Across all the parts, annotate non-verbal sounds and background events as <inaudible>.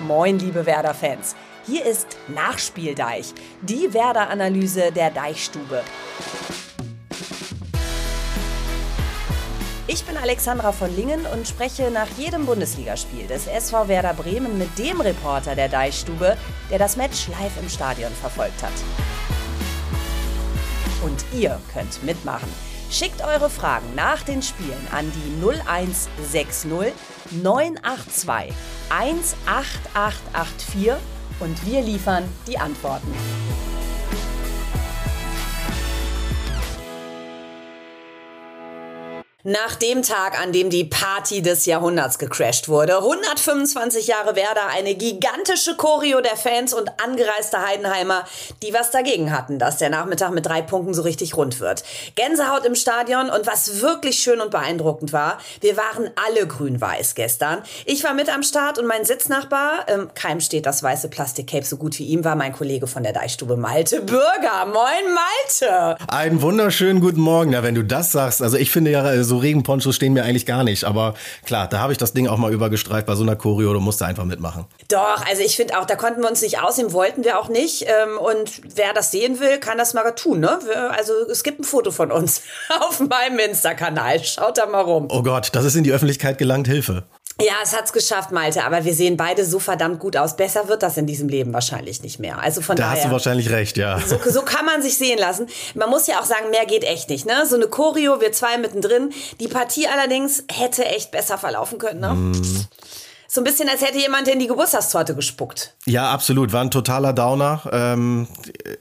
Moin, liebe Werder-Fans. Hier ist Nachspieldeich, die Werder-Analyse der Deichstube. Ich bin Alexandra von Lingen und spreche nach jedem Bundesligaspiel des SV Werder Bremen mit dem Reporter der Deichstube, der das Match live im Stadion verfolgt hat. Und ihr könnt mitmachen. Schickt eure Fragen nach den Spielen an die 0160 982 18884 und wir liefern die Antworten. Nach dem Tag, an dem die Party des Jahrhunderts gecrashed wurde, 125 Jahre Werder, eine gigantische Choreo der Fans und angereiste Heidenheimer, die was dagegen hatten, dass der Nachmittag mit drei Punkten so richtig rund wird. Gänsehaut im Stadion und was wirklich schön und beeindruckend war, wir waren alle grün-weiß gestern. Ich war mit am Start und mein Sitznachbar, ähm, keinem steht das weiße Plastikcape so gut wie ihm, war mein Kollege von der Deichstube Malte Bürger. Moin Malte! Einen wunderschönen guten Morgen. Ja, wenn du das sagst, also ich finde ja so so Regenponchos stehen mir eigentlich gar nicht. Aber klar, da habe ich das Ding auch mal übergestreift bei so einer Choreo, du musst da einfach mitmachen. Doch, also ich finde auch, da konnten wir uns nicht ausnehmen, wollten wir auch nicht. Ähm, und wer das sehen will, kann das mal tun. Ne? Also es gibt ein Foto von uns <laughs> auf meinem Insta-Kanal. Schaut da mal rum. Oh Gott, das ist in die Öffentlichkeit gelangt. Hilfe. Ja, es hat's geschafft, Malte, aber wir sehen beide so verdammt gut aus. Besser wird das in diesem Leben wahrscheinlich nicht mehr. Also von da daher. Da hast du wahrscheinlich recht, ja. So, so kann man sich sehen lassen. Man muss ja auch sagen, mehr geht echt nicht, ne? So eine Choreo, wir zwei mittendrin. Die Partie allerdings hätte echt besser verlaufen können, ne? Mm so ein bisschen, als hätte jemand in die Geburtstagstorte gespuckt. Ja, absolut. War ein totaler Downer. Ähm,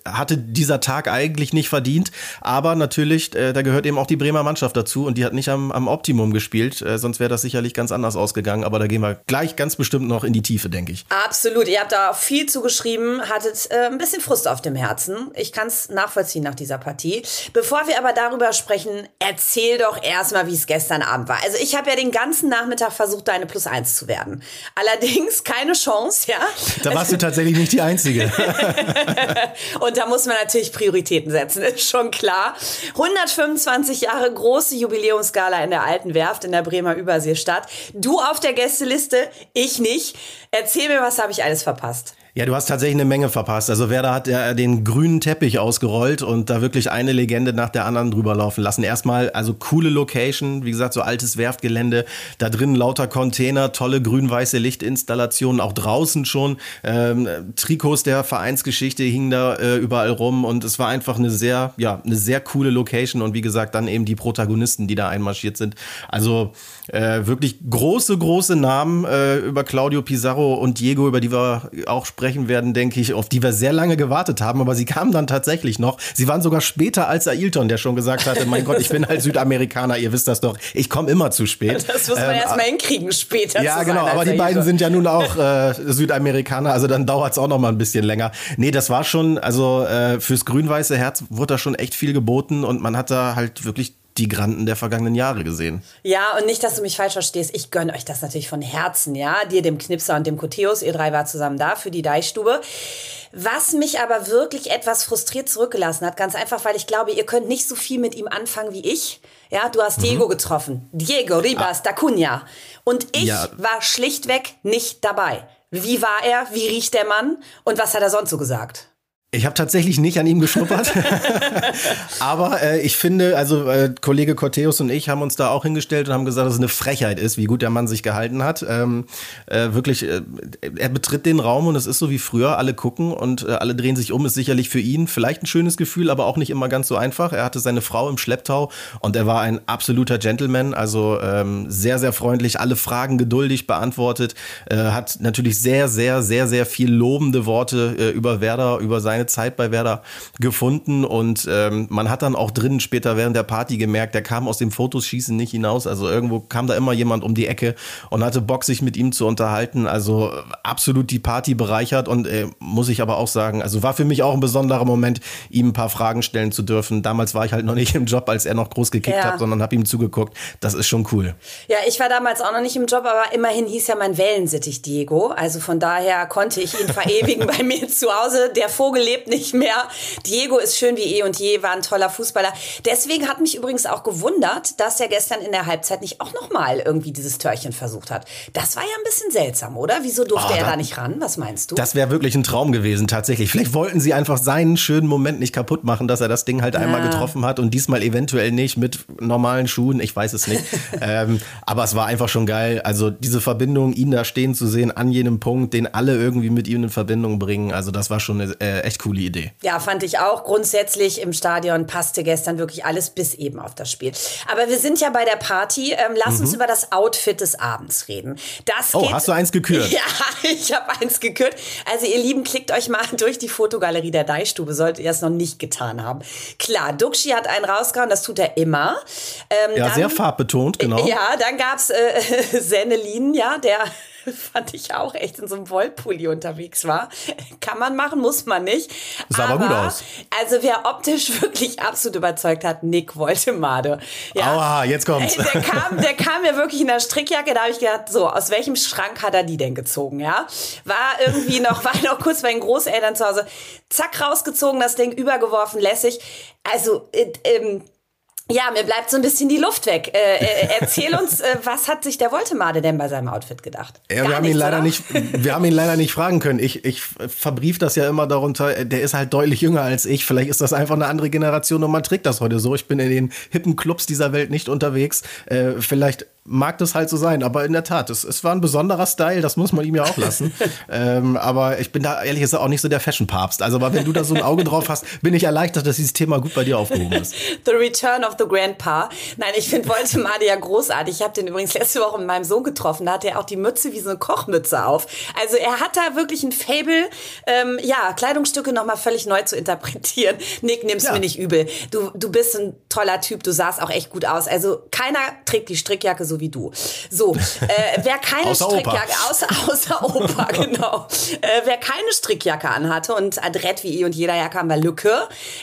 hatte dieser Tag eigentlich nicht verdient. Aber natürlich, äh, da gehört eben auch die Bremer Mannschaft dazu und die hat nicht am, am Optimum gespielt. Äh, sonst wäre das sicherlich ganz anders ausgegangen. Aber da gehen wir gleich ganz bestimmt noch in die Tiefe, denke ich. Absolut. Ihr habt da viel zugeschrieben, hattet äh, ein bisschen Frust auf dem Herzen. Ich kann es nachvollziehen nach dieser Partie. Bevor wir aber darüber sprechen, erzähl doch erstmal, wie es gestern Abend war. Also ich habe ja den ganzen Nachmittag versucht, deine Plus eins zu werden. Allerdings keine Chance, ja. Da warst du tatsächlich nicht die Einzige. <laughs> und da muss man natürlich Prioritäten setzen, <laughs> ist schon klar. 125 Jahre große Jubiläumsgala in der alten Werft in der Bremer Überseestadt. Du auf der Gästeliste, ich nicht. Erzähl mir, was habe ich alles verpasst? Ja, du hast tatsächlich eine Menge verpasst. Also Werder hat ja den grünen Teppich ausgerollt und da wirklich eine Legende nach der anderen drüber laufen lassen. Erstmal, also coole Location, wie gesagt, so altes Werftgelände. Da drin lauter Container, tolle grün-weiße Lichtinstallationen, auch draußen schon. Ähm, Trikots der Vereinsgeschichte hingen da äh, überall rum und es war einfach eine sehr, ja, eine sehr coole Location und wie gesagt, dann eben die Protagonisten, die da einmarschiert sind. Also äh, wirklich große, große Namen äh, über Claudio Pizarro und Diego, über die wir auch sprechen sprechen werden, denke ich, auf die wir sehr lange gewartet haben, aber sie kamen dann tatsächlich noch. Sie waren sogar später als Ailton, der schon gesagt hatte, mein Gott, ich bin halt Südamerikaner, ihr wisst das doch, ich komme immer zu spät. Das muss man ähm, erst mal hinkriegen später. Ja, genau, aber die beiden sind ja nun auch äh, Südamerikaner, also dann dauert es auch noch mal ein bisschen länger. Nee, das war schon, also äh, fürs grün-weiße Herz wurde da schon echt viel geboten und man hat da halt wirklich die Granden der vergangenen Jahre gesehen. Ja, und nicht, dass du mich falsch verstehst. Ich gönne euch das natürlich von Herzen, ja. Dir, dem Knipser und dem Koteus. Ihr drei war zusammen da für die Deichstube. Was mich aber wirklich etwas frustriert zurückgelassen hat, ganz einfach, weil ich glaube, ihr könnt nicht so viel mit ihm anfangen wie ich. Ja, du hast mhm. Diego getroffen. Diego Ribas ah. da Cunha. Und ich ja. war schlichtweg nicht dabei. Wie war er? Wie riecht der Mann? Und was hat er sonst so gesagt? Ich habe tatsächlich nicht an ihm geschnuppert. <laughs> Aber äh, ich finde, also äh, Kollege Corteus und ich haben uns da auch hingestellt und haben gesagt, dass es eine Frechheit ist, wie gut der Mann sich gehalten hat. Ähm, äh, wirklich, äh, er betritt den Raum und es ist so wie früher, alle gucken und äh, alle drehen sich um, ist sicherlich für ihn vielleicht ein schönes Gefühl, aber auch nicht immer ganz so einfach. Er hatte seine Frau im Schlepptau und er war ein absoluter Gentleman, also ähm, sehr, sehr freundlich, alle Fragen geduldig beantwortet, äh, hat natürlich sehr, sehr, sehr, sehr viel lobende Worte über Werder, über seine seine Zeit bei Werder gefunden und ähm, man hat dann auch drinnen später während der Party gemerkt, der kam aus dem Fotoschießen nicht hinaus. Also irgendwo kam da immer jemand um die Ecke und hatte Bock, sich mit ihm zu unterhalten. Also absolut die Party bereichert und äh, muss ich aber auch sagen, also war für mich auch ein besonderer Moment, ihm ein paar Fragen stellen zu dürfen. Damals war ich halt noch nicht im Job, als er noch groß gekickt ja. hat, sondern habe ihm zugeguckt. Das ist schon cool. Ja, ich war damals auch noch nicht im Job, aber immerhin hieß ja mein Wellensittich Diego. Also von daher konnte ich ihn verewigen <laughs> bei mir zu Hause. Der Vogel lebt nicht mehr. Diego ist schön wie eh und je, war ein toller Fußballer. Deswegen hat mich übrigens auch gewundert, dass er gestern in der Halbzeit nicht auch nochmal irgendwie dieses Törchen versucht hat. Das war ja ein bisschen seltsam, oder? Wieso durfte oh, er da nicht ran? Was meinst du? Das wäre wirklich ein Traum gewesen, tatsächlich. Vielleicht wollten sie einfach seinen schönen Moment nicht kaputt machen, dass er das Ding halt ja. einmal getroffen hat und diesmal eventuell nicht mit normalen Schuhen. Ich weiß es nicht. <laughs> ähm, aber es war einfach schon geil. Also diese Verbindung, ihn da stehen zu sehen an jenem Punkt, den alle irgendwie mit ihm in Verbindung bringen. Also das war schon eine äh, echt coole Idee. Ja, fand ich auch. Grundsätzlich im Stadion passte gestern wirklich alles bis eben auf das Spiel. Aber wir sind ja bei der Party. Ähm, lass mhm. uns über das Outfit des Abends reden. Das oh, hast du eins gekürt? <laughs> Ja, ich habe eins gekürt. Also ihr Lieben, klickt euch mal <laughs> durch die Fotogalerie der Deichstube, solltet ihr es noch nicht getan haben. Klar, Duxi hat einen rausgehauen, das tut er immer. Ähm, ja, dann, sehr farbbetont, genau. <laughs> Ja, dann gab's äh, Sennelin, ja, der <laughs> fand ich auch echt in so einem Wollpulli unterwegs war. Kann man machen, muss man nicht. Sah aber, aber gut aus. Also wer optisch <laughs> wirklich absolut überzeugt hat, Nick Woltemade. Ja. Aua, jetzt kommt's. Der <laughs> kam, der kam mir wirklich in der Strickjacke, da habe ich gedacht, so, aus welchem Schrank hat er die denn gezogen, ja? War irgendwie noch, war noch kurz bei den Großeltern zu Hause, zack, rausgezogen, das Ding übergeworfen, lässig. Also, äh, ähm, ja, mir bleibt so ein bisschen die Luft weg. Äh, äh, erzähl uns, äh, was hat sich der Woltemade denn bei seinem Outfit gedacht? Ja, wir haben nichts, ihn leider oder? nicht, wir haben ihn leider nicht fragen können. Ich, ich verbrief das ja immer darunter. Der ist halt deutlich jünger als ich. Vielleicht ist das einfach eine andere Generation und man trägt das heute so. Ich bin in den hippen Clubs dieser Welt nicht unterwegs. Äh, vielleicht mag das halt so sein, aber in der Tat, es, es war ein besonderer Style, das muss man ihm ja auch lassen. <laughs> ähm, aber ich bin da ehrlich gesagt auch nicht so der Fashion-Papst. Also, aber wenn du da so ein Auge drauf hast, bin ich erleichtert, dass dieses Thema gut bei dir aufgehoben ist. <laughs> The Return of the Grandpa. Nein, ich finde Voltemade ja großartig. Ich habe den übrigens letzte Woche mit meinem Sohn getroffen. Da hat er auch die Mütze wie so eine Kochmütze auf. Also er hat da wirklich ein Fable, ähm, ja, Kleidungsstücke nochmal völlig neu zu interpretieren. <laughs> Nick, nimm's ja. mir nicht übel. Du, du bist ein toller Typ, du sahst auch echt gut aus. Also keiner trägt die Strickjacke so so wie du. So, äh, wer keine außer Strickjacke, Opa. außer, außer Opa, <laughs> genau. Äh, wer keine Strickjacke anhatte und adrett wie eh und jeder Jacke haben wir Lücke.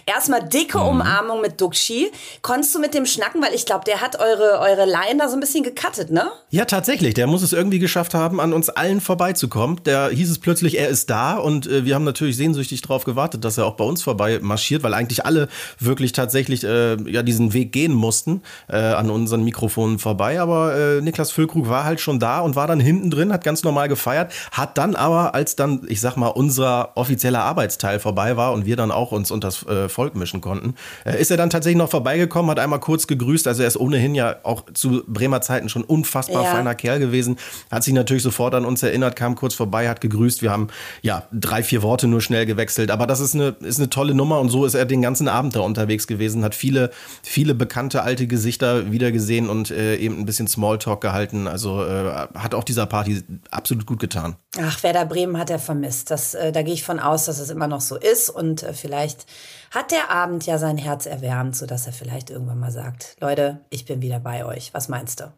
Erstmal dicke mhm. Umarmung mit Duxi. Konntest du mit dem schnacken, weil ich glaube, der hat eure, eure Line da so ein bisschen gecuttet, ne? Ja, tatsächlich. Der muss es irgendwie geschafft haben, an uns allen vorbeizukommen. Der hieß es plötzlich, er ist da und äh, wir haben natürlich sehnsüchtig darauf gewartet, dass er auch bei uns vorbei marschiert, weil eigentlich alle wirklich tatsächlich äh, ja diesen Weg gehen mussten äh, an unseren Mikrofonen vorbei. Aber äh, Niklas Füllkrug war halt schon da und war dann hinten drin, hat ganz normal gefeiert, hat dann aber, als dann, ich sag mal, unser offizieller Arbeitsteil vorbei war und wir dann auch uns unter das äh, Volk mischen konnten, äh, ist er dann tatsächlich noch vorbeigekommen, hat einmal kurz gegrüßt. Also er ist ohnehin ja auch zu Bremer Zeiten schon unfassbar ja. feiner Kerl gewesen. Hat sich natürlich sofort an uns erinnert, kam kurz vorbei, hat gegrüßt. Wir haben ja drei, vier Worte nur schnell gewechselt. Aber das ist eine, ist eine tolle Nummer und so ist er den ganzen Abend da unterwegs gewesen, hat viele, viele bekannte alte Gesichter wiedergesehen und äh, eben ein bisschen Smalltalk gehalten. Also äh, hat auch dieser Party absolut gut getan. Ach, Werder Bremen hat er vermisst. Das, äh, da gehe ich von aus, dass es immer noch so ist. Und äh, vielleicht hat der Abend ja sein Herz erwärmt, sodass er vielleicht irgendwann mal sagt, Leute, ich bin wieder bei euch. Was meinst du?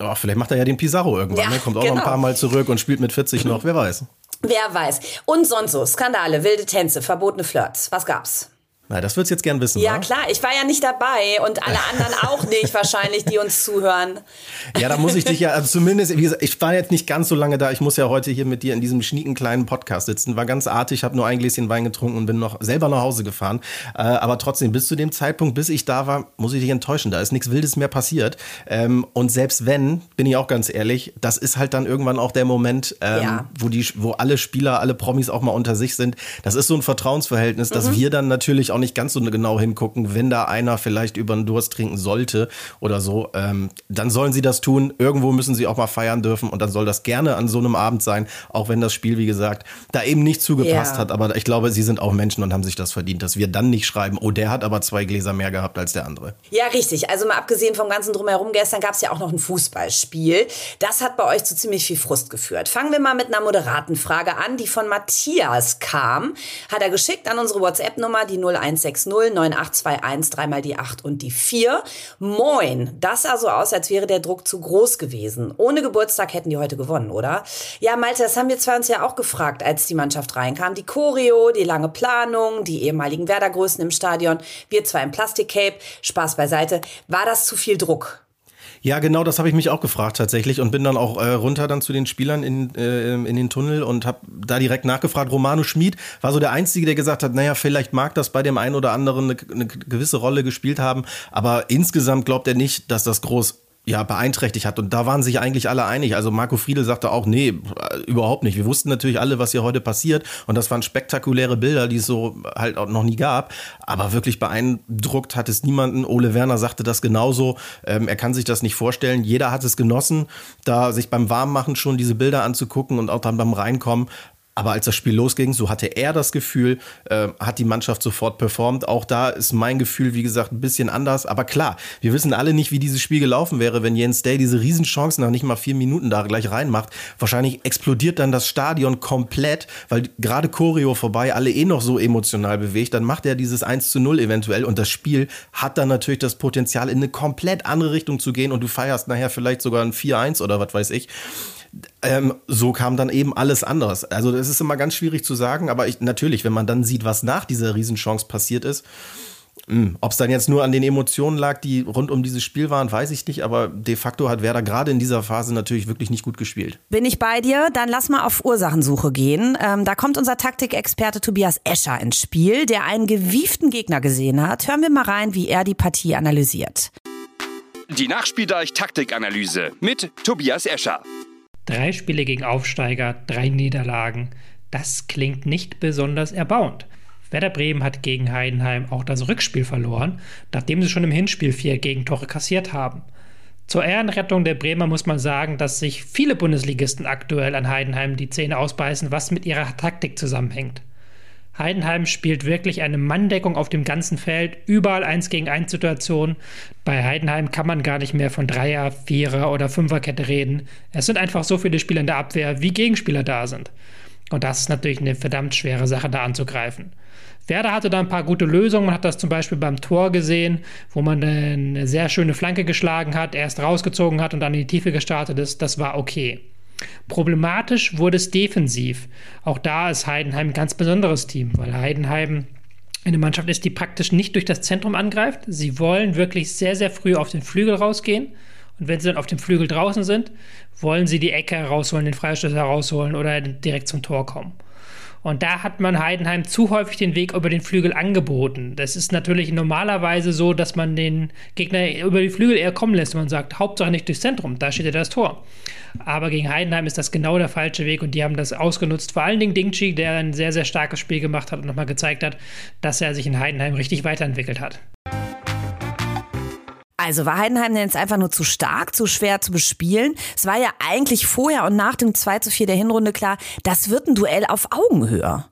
Oh, vielleicht macht er ja den Pizarro irgendwann. Ja, ne? Kommt auch genau. noch ein genau. paar Mal zurück und spielt mit 40 noch. Wer weiß. Wer weiß. Und sonst so. Skandale, wilde Tänze, verbotene Flirts. Was gab's? Na, das würdest du jetzt gern wissen. Ja, wa? klar, ich war ja nicht dabei und alle anderen auch nicht wahrscheinlich, die uns zuhören. Ja, da muss ich dich ja, also zumindest, wie gesagt, ich war jetzt nicht ganz so lange da. Ich muss ja heute hier mit dir in diesem schnieken kleinen Podcast sitzen. War ganz artig, habe nur ein Gläschen Wein getrunken und bin noch selber nach Hause gefahren. Äh, aber trotzdem, bis zu dem Zeitpunkt, bis ich da war, muss ich dich enttäuschen. Da ist nichts Wildes mehr passiert. Ähm, und selbst wenn, bin ich auch ganz ehrlich, das ist halt dann irgendwann auch der Moment, ähm, ja. wo, die, wo alle Spieler, alle Promis auch mal unter sich sind. Das ist so ein Vertrauensverhältnis, mhm. dass wir dann natürlich auch auch nicht ganz so genau hingucken, wenn da einer vielleicht über den Durst trinken sollte oder so, ähm, dann sollen sie das tun. Irgendwo müssen sie auch mal feiern dürfen und dann soll das gerne an so einem Abend sein, auch wenn das Spiel, wie gesagt, da eben nicht zugepasst yeah. hat. Aber ich glaube, sie sind auch Menschen und haben sich das verdient, dass wir dann nicht schreiben, oh, der hat aber zwei Gläser mehr gehabt als der andere. Ja, richtig. Also mal abgesehen vom ganzen Drumherum, gestern gab es ja auch noch ein Fußballspiel. Das hat bei euch zu ziemlich viel Frust geführt. Fangen wir mal mit einer moderaten Frage an, die von Matthias kam. Hat er geschickt an unsere WhatsApp-Nummer, die 01 160 9821, dreimal die 8 und die 4. Moin. Das sah so aus, als wäre der Druck zu groß gewesen. Ohne Geburtstag hätten die heute gewonnen, oder? Ja, Malte, das haben wir zwar uns ja auch gefragt, als die Mannschaft reinkam. Die Choreo, die lange Planung, die ehemaligen Werdergrößen im Stadion, wir zwei im Plastikcape, Spaß beiseite. War das zu viel Druck? Ja, genau, das habe ich mich auch gefragt tatsächlich und bin dann auch äh, runter dann zu den Spielern in, äh, in den Tunnel und habe da direkt nachgefragt. Romano Schmid war so der Einzige, der gesagt hat, naja, vielleicht mag das bei dem einen oder anderen eine, eine gewisse Rolle gespielt haben, aber insgesamt glaubt er nicht, dass das groß ja, beeinträchtigt hat. Und da waren sich eigentlich alle einig. Also Marco Friedel sagte auch, nee, überhaupt nicht. Wir wussten natürlich alle, was hier heute passiert. Und das waren spektakuläre Bilder, die es so halt auch noch nie gab. Aber wirklich beeindruckt hat es niemanden. Ole Werner sagte das genauso. Ähm, er kann sich das nicht vorstellen. Jeder hat es genossen, da sich beim Warmmachen schon diese Bilder anzugucken und auch dann beim Reinkommen. Aber als das Spiel losging, so hatte er das Gefühl, äh, hat die Mannschaft sofort performt. Auch da ist mein Gefühl, wie gesagt, ein bisschen anders. Aber klar, wir wissen alle nicht, wie dieses Spiel gelaufen wäre, wenn Jens Day diese Riesenchance nach nicht mal vier Minuten da gleich reinmacht. Wahrscheinlich explodiert dann das Stadion komplett, weil gerade Choreo vorbei alle eh noch so emotional bewegt. Dann macht er dieses 1 zu 0 eventuell und das Spiel hat dann natürlich das Potenzial, in eine komplett andere Richtung zu gehen und du feierst nachher vielleicht sogar ein 4-1 oder was weiß ich. Ähm, so kam dann eben alles anders. Also das ist immer ganz schwierig zu sagen, aber ich, natürlich, wenn man dann sieht, was nach dieser Riesenchance passiert ist, hm, ob es dann jetzt nur an den Emotionen lag, die rund um dieses Spiel waren, weiß ich nicht, aber de facto hat Werder gerade in dieser Phase natürlich wirklich nicht gut gespielt. Bin ich bei dir? Dann lass mal auf Ursachensuche gehen. Ähm, da kommt unser Taktikexperte Tobias Escher ins Spiel, der einen gewieften Gegner gesehen hat. Hören wir mal rein, wie er die Partie analysiert. Die Nachspieldeich-Taktikanalyse mit Tobias Escher. Drei Spiele gegen Aufsteiger, drei Niederlagen. Das klingt nicht besonders erbauend. Werder Bremen hat gegen Heidenheim auch das Rückspiel verloren, nachdem sie schon im Hinspiel vier Gegentore kassiert haben. Zur Ehrenrettung der Bremer muss man sagen, dass sich viele Bundesligisten aktuell an Heidenheim die Zähne ausbeißen, was mit ihrer Taktik zusammenhängt. Heidenheim spielt wirklich eine Manndeckung auf dem ganzen Feld, überall 1 gegen 1 Situationen. Bei Heidenheim kann man gar nicht mehr von Dreier, Vierer oder Fünferkette reden. Es sind einfach so viele Spieler in der Abwehr, wie Gegenspieler da sind. Und das ist natürlich eine verdammt schwere Sache, da anzugreifen. Werder hatte da ein paar gute Lösungen. Man hat das zum Beispiel beim Tor gesehen, wo man eine sehr schöne Flanke geschlagen hat, erst rausgezogen hat und dann in die Tiefe gestartet ist. Das war okay. Problematisch wurde es defensiv. Auch da ist Heidenheim ein ganz besonderes Team, weil Heidenheim eine Mannschaft ist, die praktisch nicht durch das Zentrum angreift. Sie wollen wirklich sehr, sehr früh auf den Flügel rausgehen. Und wenn sie dann auf dem Flügel draußen sind, wollen sie die Ecke herausholen, den Freistoß herausholen oder direkt zum Tor kommen. Und da hat man Heidenheim zu häufig den Weg über den Flügel angeboten. Das ist natürlich normalerweise so, dass man den Gegner über die Flügel eher kommen lässt, man sagt, Hauptsache nicht durchs Zentrum, da steht ja das Tor. Aber gegen Heidenheim ist das genau der falsche Weg und die haben das ausgenutzt. Vor allen Dingen Dingchi, der ein sehr, sehr starkes Spiel gemacht hat und nochmal gezeigt hat, dass er sich in Heidenheim richtig weiterentwickelt hat. Also war Heidenheim denn jetzt einfach nur zu stark, zu schwer zu bespielen? Es war ja eigentlich vorher und nach dem 2 zu 4 der Hinrunde klar, das wird ein Duell auf Augenhöhe.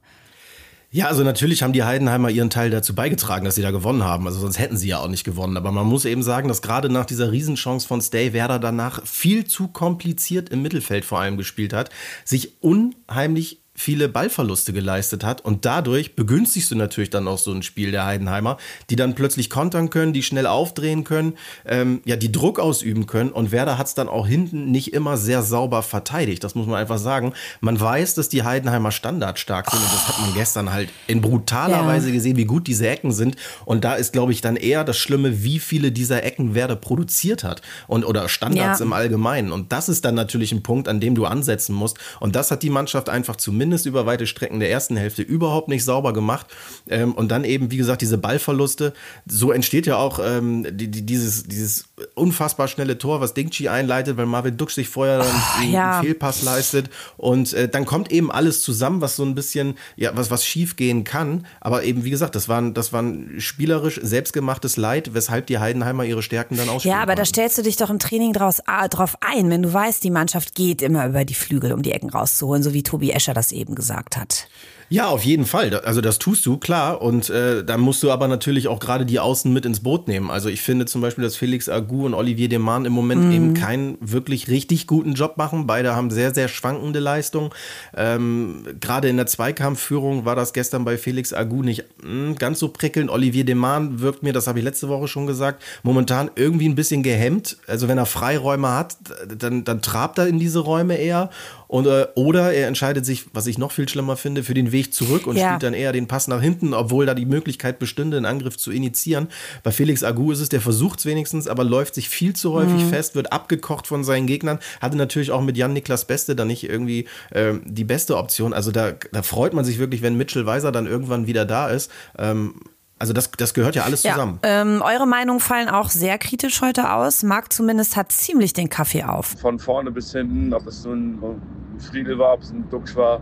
Ja, also natürlich haben die Heidenheimer ihren Teil dazu beigetragen, dass sie da gewonnen haben. Also sonst hätten sie ja auch nicht gewonnen. Aber man muss eben sagen, dass gerade nach dieser Riesenchance von Stay Werder danach viel zu kompliziert im Mittelfeld vor allem gespielt hat, sich unheimlich viele Ballverluste geleistet hat. Und dadurch begünstigst du natürlich dann auch so ein Spiel der Heidenheimer, die dann plötzlich kontern können, die schnell aufdrehen können, ähm, ja, die Druck ausüben können. Und Werder hat es dann auch hinten nicht immer sehr sauber verteidigt. Das muss man einfach sagen. Man weiß, dass die Heidenheimer standardstark sind. Oh. Und das hat man gestern halt in brutaler ja. Weise gesehen, wie gut diese Ecken sind. Und da ist, glaube ich, dann eher das Schlimme, wie viele dieser Ecken Werder produziert hat. Und, oder Standards ja. im Allgemeinen. Und das ist dann natürlich ein Punkt, an dem du ansetzen musst. Und das hat die Mannschaft einfach zumindest zumindest über weite Strecken der ersten Hälfte überhaupt nicht sauber gemacht. Ähm, und dann eben, wie gesagt, diese Ballverluste. So entsteht ja auch ähm, die, die, dieses, dieses unfassbar schnelle Tor, was Dingchi einleitet, weil Marvin Dux sich vorher dann oh, einen, ja. Fehlpass leistet. Und äh, dann kommt eben alles zusammen, was so ein bisschen, ja, was, was schief gehen kann. Aber eben, wie gesagt, das war, ein, das war ein spielerisch selbstgemachtes Leid, weshalb die Heidenheimer ihre Stärken dann ausspielen. Ja, aber konnten. da stellst du dich doch im Training draus, äh, drauf ein, wenn du weißt, die Mannschaft geht immer über die Flügel, um die Ecken rauszuholen, so wie Tobi Escher das eben gesagt hat. Ja, auf jeden Fall. Also das tust du, klar. Und äh, dann musst du aber natürlich auch gerade die Außen mit ins Boot nehmen. Also ich finde zum Beispiel, dass Felix Agu und Olivier Deman im Moment mhm. eben keinen wirklich richtig guten Job machen. Beide haben sehr, sehr schwankende Leistungen. Ähm, gerade in der Zweikampfführung war das gestern bei Felix Agu nicht mh, hm, ganz so prickelnd. Olivier Deman wirkt mir, das habe ich letzte Woche schon gesagt, momentan irgendwie ein bisschen gehemmt. Also wenn er Freiräume hat, dann, dann trabt er in diese Räume eher. Und, äh, oder er entscheidet sich, was ich noch viel schlimmer finde, für den Weg zurück und ja. spielt dann eher den Pass nach hinten, obwohl da die Möglichkeit bestünde, einen Angriff zu initiieren. Bei Felix Agu ist es, der versucht es wenigstens, aber läuft sich viel zu häufig mhm. fest, wird abgekocht von seinen Gegnern. Hatte natürlich auch mit Jan-Niklas Beste dann nicht irgendwie äh, die beste Option. Also da, da freut man sich wirklich, wenn Mitchell Weiser dann irgendwann wieder da ist. Ähm, also das, das gehört ja alles zusammen. Ja, ähm, eure Meinungen fallen auch sehr kritisch heute aus. Marc zumindest hat ziemlich den Kaffee auf. Von vorne bis hinten, ob es nun ein Friedel war, ob es ein Duxch war,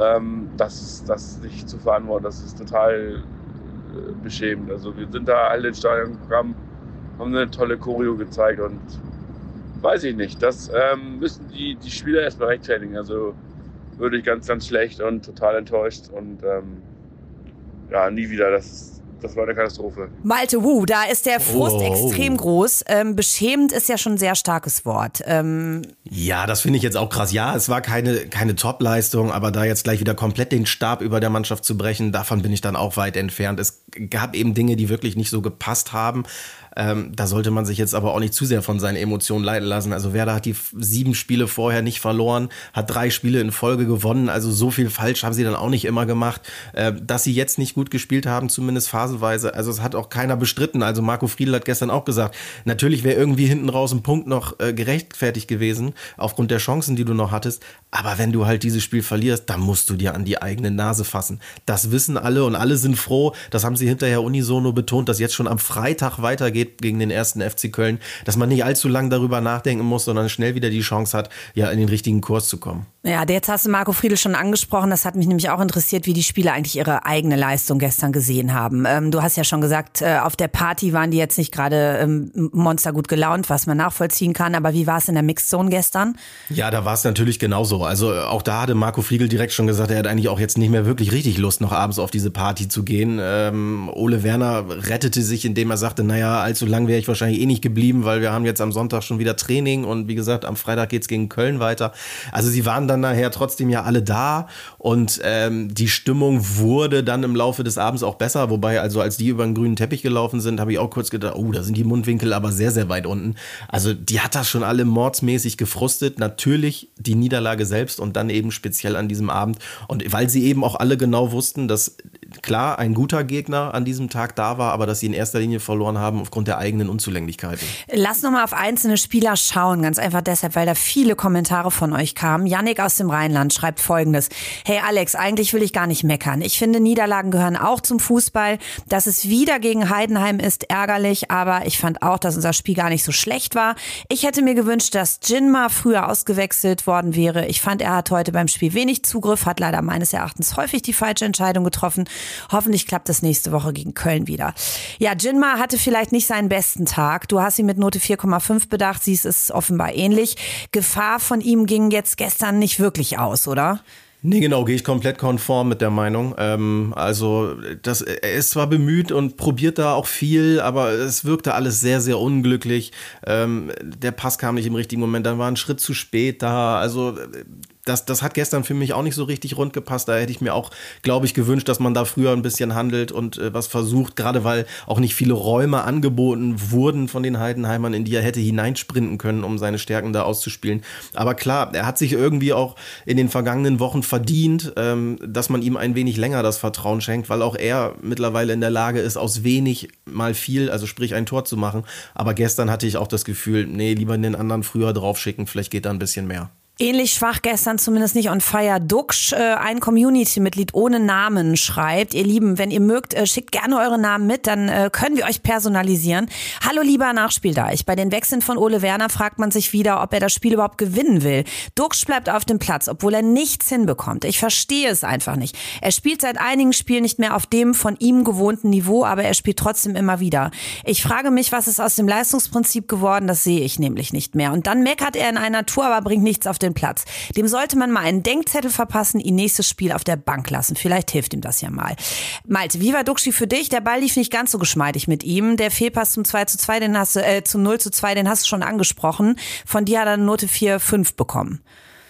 ähm, das, ist, das ist nicht zu verantworten. Das ist total äh, beschämend. Also wir sind da alle ins Stadion gekommen, haben eine tolle Choreo gezeigt und weiß ich nicht. Das ähm, müssen die, die Spieler erstmal rechtfertigen. Also würde ich ganz, ganz schlecht und total enttäuscht und ähm, ja, nie wieder. Das, das war eine Katastrophe. Malte Wu, da ist der Frust oh. extrem groß. Ähm, beschämend ist ja schon ein sehr starkes Wort. Ähm ja, das finde ich jetzt auch krass. Ja, es war keine, keine Top-Leistung, aber da jetzt gleich wieder komplett den Stab über der Mannschaft zu brechen, davon bin ich dann auch weit entfernt. Es gab eben Dinge, die wirklich nicht so gepasst haben. Ähm, da sollte man sich jetzt aber auch nicht zu sehr von seinen Emotionen leiten lassen. Also Werder hat die sieben Spiele vorher nicht verloren, hat drei Spiele in Folge gewonnen. Also so viel falsch haben sie dann auch nicht immer gemacht. Äh, dass sie jetzt nicht gut gespielt haben, zumindest phasenweise, also es hat auch keiner bestritten. Also Marco Friedl hat gestern auch gesagt, natürlich wäre irgendwie hinten raus ein Punkt noch äh, gerechtfertigt gewesen, aufgrund der Chancen, die du noch hattest. Aber wenn du halt dieses Spiel verlierst, dann musst du dir an die eigene Nase fassen. Das wissen alle und alle sind froh. Das haben sie hinterher unisono betont, dass jetzt schon am Freitag weitergeht geht gegen den ersten FC Köln, dass man nicht allzu lange darüber nachdenken muss, sondern schnell wieder die Chance hat, ja in den richtigen Kurs zu kommen. Ja, jetzt hast du Marco Friedl schon angesprochen. Das hat mich nämlich auch interessiert, wie die Spieler eigentlich ihre eigene Leistung gestern gesehen haben. Ähm, du hast ja schon gesagt, äh, auf der Party waren die jetzt nicht gerade ähm, monster gut gelaunt, was man nachvollziehen kann. Aber wie war es in der Mixed Zone gestern? Ja, da war es natürlich genauso. Also auch da hatte Marco Friedl direkt schon gesagt, er hat eigentlich auch jetzt nicht mehr wirklich richtig Lust, noch abends auf diese Party zu gehen. Ähm, Ole Werner rettete sich, indem er sagte, naja, allzu lang wäre ich wahrscheinlich eh nicht geblieben, weil wir haben jetzt am Sonntag schon wieder Training und wie gesagt, am Freitag geht's gegen Köln weiter. Also sie waren dann nachher trotzdem ja alle da und ähm, die Stimmung wurde dann im Laufe des Abends auch besser, wobei also als die über den grünen Teppich gelaufen sind, habe ich auch kurz gedacht, oh, da sind die Mundwinkel aber sehr, sehr weit unten. Also die hat das schon alle mordsmäßig gefrustet. Natürlich die Niederlage selbst und dann eben speziell an diesem Abend. Und weil sie eben auch alle genau wussten, dass klar ein guter Gegner an diesem Tag da war, aber dass sie in erster Linie verloren haben aufgrund der eigenen Unzulänglichkeiten. Lass nochmal auf einzelne Spieler schauen, ganz einfach deshalb, weil da viele Kommentare von euch kamen. Yannick aus dem Rheinland schreibt folgendes. Hey Alex, eigentlich will ich gar nicht meckern. Ich finde, Niederlagen gehören auch zum Fußball. Dass es wieder gegen Heidenheim ist, ärgerlich, aber ich fand auch, dass unser Spiel gar nicht so schlecht war. Ich hätte mir gewünscht, dass Jinma früher ausgewechselt worden wäre. Ich fand, er hat heute beim Spiel wenig Zugriff, hat leider meines Erachtens häufig die falsche Entscheidung getroffen. Hoffentlich klappt das nächste Woche gegen Köln wieder. Ja, Jinma hatte vielleicht nicht seinen besten Tag. Du hast ihn mit Note 4,5 bedacht, siehst es offenbar ähnlich. Gefahr von ihm ging jetzt gestern nicht wirklich aus, oder? Nee, genau, gehe ich komplett konform mit der Meinung. Ähm, also, das, er ist zwar bemüht und probiert da auch viel, aber es wirkte alles sehr, sehr unglücklich. Ähm, der Pass kam nicht im richtigen Moment, dann war ein Schritt zu spät da. Also, das, das hat gestern für mich auch nicht so richtig rund gepasst. Da hätte ich mir auch, glaube ich, gewünscht, dass man da früher ein bisschen handelt und äh, was versucht, gerade weil auch nicht viele Räume angeboten wurden von den Heidenheimern, in die er hätte hineinsprinten können, um seine Stärken da auszuspielen. Aber klar, er hat sich irgendwie auch in den vergangenen Wochen verdient, ähm, dass man ihm ein wenig länger das Vertrauen schenkt, weil auch er mittlerweile in der Lage ist, aus wenig mal viel, also sprich ein Tor zu machen. Aber gestern hatte ich auch das Gefühl, nee, lieber den anderen früher draufschicken, vielleicht geht da ein bisschen mehr. Ähnlich schwach gestern, zumindest nicht on fire. Duxch, äh, ein Community-Mitglied ohne Namen, schreibt, ihr Lieben, wenn ihr mögt, äh, schickt gerne eure Namen mit, dann äh, können wir euch personalisieren. Hallo lieber Nachspieldeich. Bei den Wechseln von Ole Werner fragt man sich wieder, ob er das Spiel überhaupt gewinnen will. Duxch bleibt auf dem Platz, obwohl er nichts hinbekommt. Ich verstehe es einfach nicht. Er spielt seit einigen Spielen nicht mehr auf dem von ihm gewohnten Niveau, aber er spielt trotzdem immer wieder. Ich frage mich, was ist aus dem Leistungsprinzip geworden? Das sehe ich nämlich nicht mehr. Und dann meckert er in einer Tour, aber bringt nichts auf den den Platz. Dem sollte man mal einen Denkzettel verpassen, ihn nächstes Spiel auf der Bank lassen. Vielleicht hilft ihm das ja mal. Malte, wie war Duxi für dich? Der Ball lief nicht ganz so geschmeidig mit ihm. Der Fehlpass zum 2 zu 2, den hast du, äh, zum 0 zu 2, den hast du schon angesprochen. Von dir hat er eine Note 4, 5 bekommen.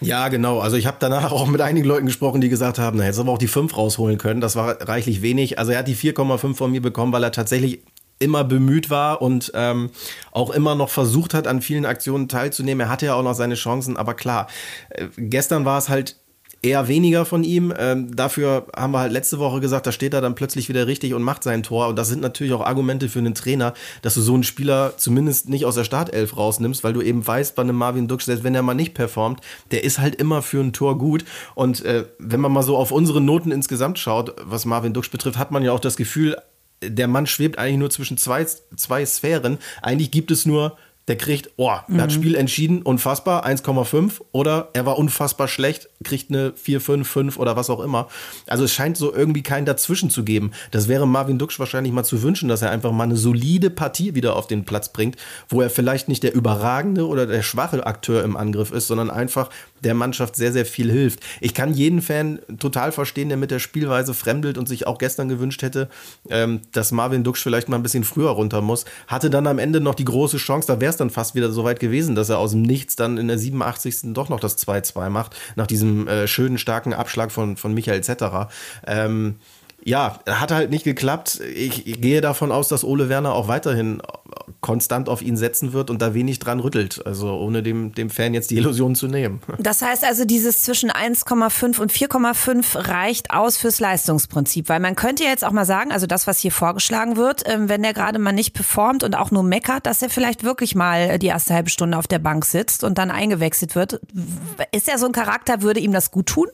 Ja, genau. Also ich habe danach <laughs> auch mit einigen Leuten gesprochen, die gesagt haben, na, jetzt aber auch die 5 rausholen können. Das war reichlich wenig. Also er hat die 4,5 von mir bekommen, weil er tatsächlich immer bemüht war und ähm, auch immer noch versucht hat, an vielen Aktionen teilzunehmen. Er hatte ja auch noch seine Chancen, aber klar, äh, gestern war es halt eher weniger von ihm. Ähm, dafür haben wir halt letzte Woche gesagt, da steht er dann plötzlich wieder richtig und macht sein Tor. Und das sind natürlich auch Argumente für einen Trainer, dass du so einen Spieler zumindest nicht aus der Startelf rausnimmst, weil du eben weißt, bei einem Marvin Dux, selbst wenn er mal nicht performt, der ist halt immer für ein Tor gut. Und äh, wenn man mal so auf unsere Noten insgesamt schaut, was Marvin Dux betrifft, hat man ja auch das Gefühl, der Mann schwebt eigentlich nur zwischen zwei, zwei Sphären. Eigentlich gibt es nur der kriegt, oh, er mhm. hat Spiel entschieden, unfassbar, 1,5 oder er war unfassbar schlecht, kriegt eine 4, 5, 5 oder was auch immer. Also es scheint so irgendwie keinen dazwischen zu geben. Das wäre Marvin Duksch wahrscheinlich mal zu wünschen, dass er einfach mal eine solide Partie wieder auf den Platz bringt, wo er vielleicht nicht der überragende oder der schwache Akteur im Angriff ist, sondern einfach der Mannschaft sehr, sehr viel hilft. Ich kann jeden Fan total verstehen, der mit der Spielweise fremdelt und sich auch gestern gewünscht hätte, ähm, dass Marvin Duksch vielleicht mal ein bisschen früher runter muss. Hatte dann am Ende noch die große Chance, da wäre es dann fast wieder so weit gewesen, dass er aus dem Nichts dann in der 87. doch noch das 2-2 macht, nach diesem äh, schönen, starken Abschlag von, von Michael Zetterer. Ähm, ja, hat halt nicht geklappt. Ich, gehe davon aus, dass Ole Werner auch weiterhin konstant auf ihn setzen wird und da wenig dran rüttelt. Also ohne dem, dem Fan jetzt die Illusion zu nehmen. Das heißt also, dieses zwischen 1,5 und 4,5 reicht aus fürs Leistungsprinzip. Weil man könnte ja jetzt auch mal sagen, also das, was hier vorgeschlagen wird, ähm, wenn der gerade mal nicht performt und auch nur meckert, dass er vielleicht wirklich mal die erste halbe Stunde auf der Bank sitzt und dann eingewechselt wird. Ist er so ein Charakter, würde ihm das gut tun?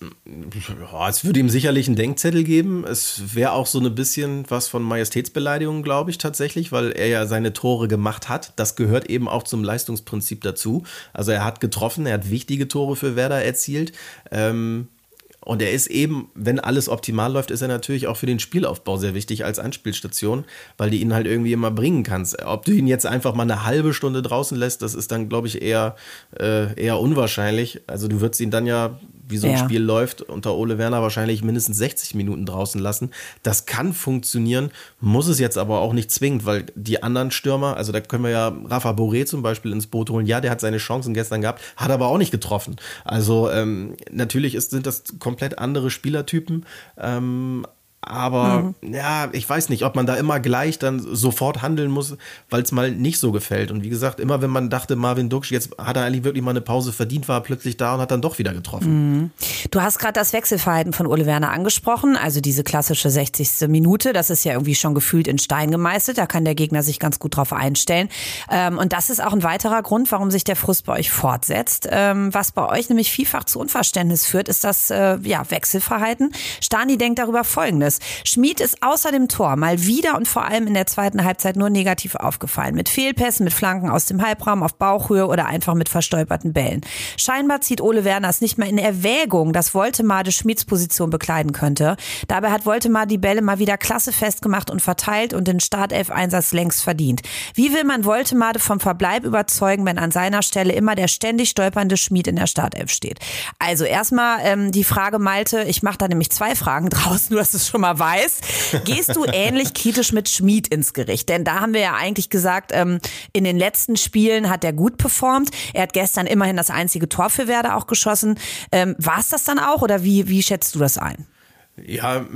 Ja, es würde ihm sicherlich einen Denkzettel geben. Es wäre auch so ein bisschen was von Majestätsbeleidigung, glaube ich, tatsächlich, weil er ja seine Tore gemacht hat. Das gehört eben auch zum Leistungsprinzip dazu. Also er hat getroffen, er hat wichtige Tore für Werder erzielt. Ähm, und er ist eben, wenn alles optimal läuft, ist er natürlich auch für den Spielaufbau sehr wichtig als Anspielstation, weil du ihn halt irgendwie immer bringen kannst. Ob du ihn jetzt einfach mal eine halbe Stunde draußen lässt, das ist dann, glaube ich, eher, äh, eher unwahrscheinlich. Also du würdest ihn dann ja wie so ein ja. Spiel läuft, unter Ole Werner wahrscheinlich mindestens 60 Minuten draußen lassen. Das kann funktionieren, muss es jetzt aber auch nicht zwingend, weil die anderen Stürmer, also da können wir ja Rafa Boré zum Beispiel ins Boot holen. Ja, der hat seine Chancen gestern gehabt, hat aber auch nicht getroffen. Also ähm, natürlich ist, sind das komplett andere Spielertypen, ähm, aber mhm. ja, ich weiß nicht, ob man da immer gleich dann sofort handeln muss, weil es mal nicht so gefällt. Und wie gesagt, immer wenn man dachte, Marvin Duksch, jetzt hat er eigentlich wirklich mal eine Pause verdient, war er plötzlich da und hat dann doch wieder getroffen. Mhm. Du hast gerade das Wechselverhalten von Ole Werner angesprochen, also diese klassische 60. Minute, das ist ja irgendwie schon gefühlt in Stein gemeißelt, da kann der Gegner sich ganz gut drauf einstellen. Ähm, und das ist auch ein weiterer Grund, warum sich der Frust bei euch fortsetzt. Ähm, was bei euch nämlich vielfach zu Unverständnis führt, ist das äh, ja, Wechselverhalten. Stani denkt darüber folgendes. Folgendes. Schmid ist außer dem Tor mal wieder und vor allem in der zweiten Halbzeit nur negativ aufgefallen. Mit Fehlpässen, mit Flanken aus dem Halbraum auf Bauchhöhe oder einfach mit verstolperten Bällen. Scheinbar zieht Ole Werner es nicht mehr in Erwägung, dass Woltemade Schmieds Position bekleiden könnte. Dabei hat Woltemade die Bälle mal wieder klasse festgemacht und verteilt und den Startelf-Einsatz längst verdient. Wie will man Woltemade vom Verbleib überzeugen, wenn an seiner Stelle immer der ständig stolpernde Schmied in der Startelf steht? Also erstmal ähm, die Frage, Malte, ich mache da nämlich zwei Fragen draus, <laughs> nur dass es schon schon mal weiß, gehst du ähnlich kritisch mit Schmid ins Gericht? Denn da haben wir ja eigentlich gesagt, ähm, in den letzten Spielen hat er gut performt. Er hat gestern immerhin das einzige Tor für Werder auch geschossen. Ähm, War es das dann auch oder wie, wie schätzt du das ein? Ja,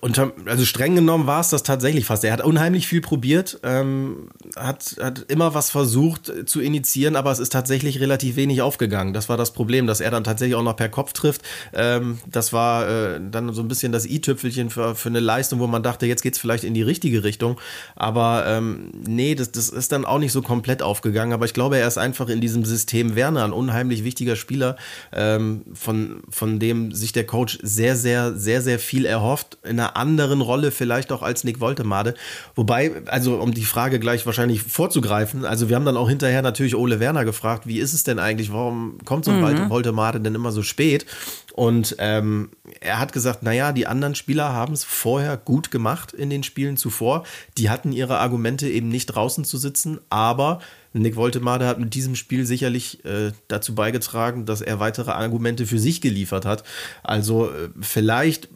unter, also streng genommen war es das tatsächlich fast. Er hat unheimlich viel probiert, ähm, hat, hat immer was versucht zu initiieren, aber es ist tatsächlich relativ wenig aufgegangen. Das war das Problem, dass er dann tatsächlich auch noch per Kopf trifft. Ähm, das war äh, dann so ein bisschen das i-Tüpfelchen für, für eine Leistung, wo man dachte, jetzt geht es vielleicht in die richtige Richtung. Aber ähm, nee, das, das ist dann auch nicht so komplett aufgegangen. Aber ich glaube, er ist einfach in diesem System Werner ein unheimlich wichtiger Spieler, ähm, von, von dem sich der Coach sehr, sehr, sehr, sehr viel viel erhofft, in einer anderen Rolle vielleicht auch als Nick Woltemade. Wobei, also um die Frage gleich wahrscheinlich vorzugreifen, also wir haben dann auch hinterher natürlich Ole Werner gefragt, wie ist es denn eigentlich, warum kommt so ein mhm. Woltemade denn immer so spät? Und ähm, er hat gesagt, naja, die anderen Spieler haben es vorher gut gemacht in den Spielen zuvor. Die hatten ihre Argumente eben nicht draußen zu sitzen, aber Nick Woltemade hat mit diesem Spiel sicherlich äh, dazu beigetragen, dass er weitere Argumente für sich geliefert hat. Also äh, vielleicht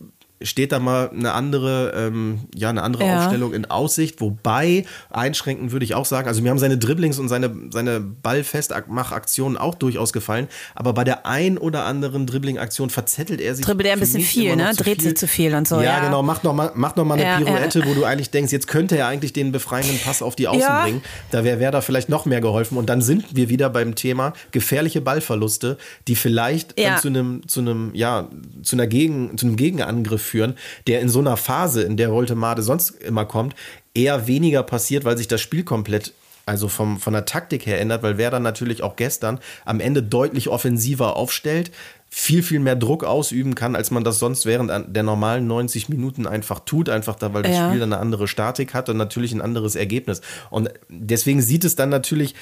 steht da mal eine andere, ähm, ja, eine andere Ja. Aufstellung in Aussicht. Wobei, einschränken würde ich auch sagen, also mir haben seine Dribblings und seine, seine Ballfestmachaktionen auch durchaus gefallen. Aber bei der ein oder anderen Dribbling-Aktion verzettelt er sich. Dribbelt er ein bisschen viel, ne? Dreht viel. sich zu viel und so, Ja, ja. genau. Macht noch mal, macht noch mal eine Ja, Pirouette, wo du eigentlich denkst, jetzt könnte er eigentlich den befreienden Pass auf die Außen bringen. Da wäre Werder vielleicht noch mehr geholfen. Und dann sind wir wieder beim Thema gefährliche Ballverluste, die vielleicht zu einem, zu einem, ja, zu einer Gegen, zu einem Gegenangriff führen, der in so einer Phase, in der Woltemade sonst immer kommt, eher weniger passiert, weil sich das Spiel komplett also vom, von der Taktik her ändert, weil Werder natürlich auch gestern am Ende deutlich offensiver aufstellt, viel, viel mehr Druck ausüben kann, als man das sonst während der normalen 90 Minuten einfach tut, einfach da, weil das Ja. Spiel dann eine andere Statik hat und natürlich ein anderes Ergebnis. Und deswegen sieht es dann natürlich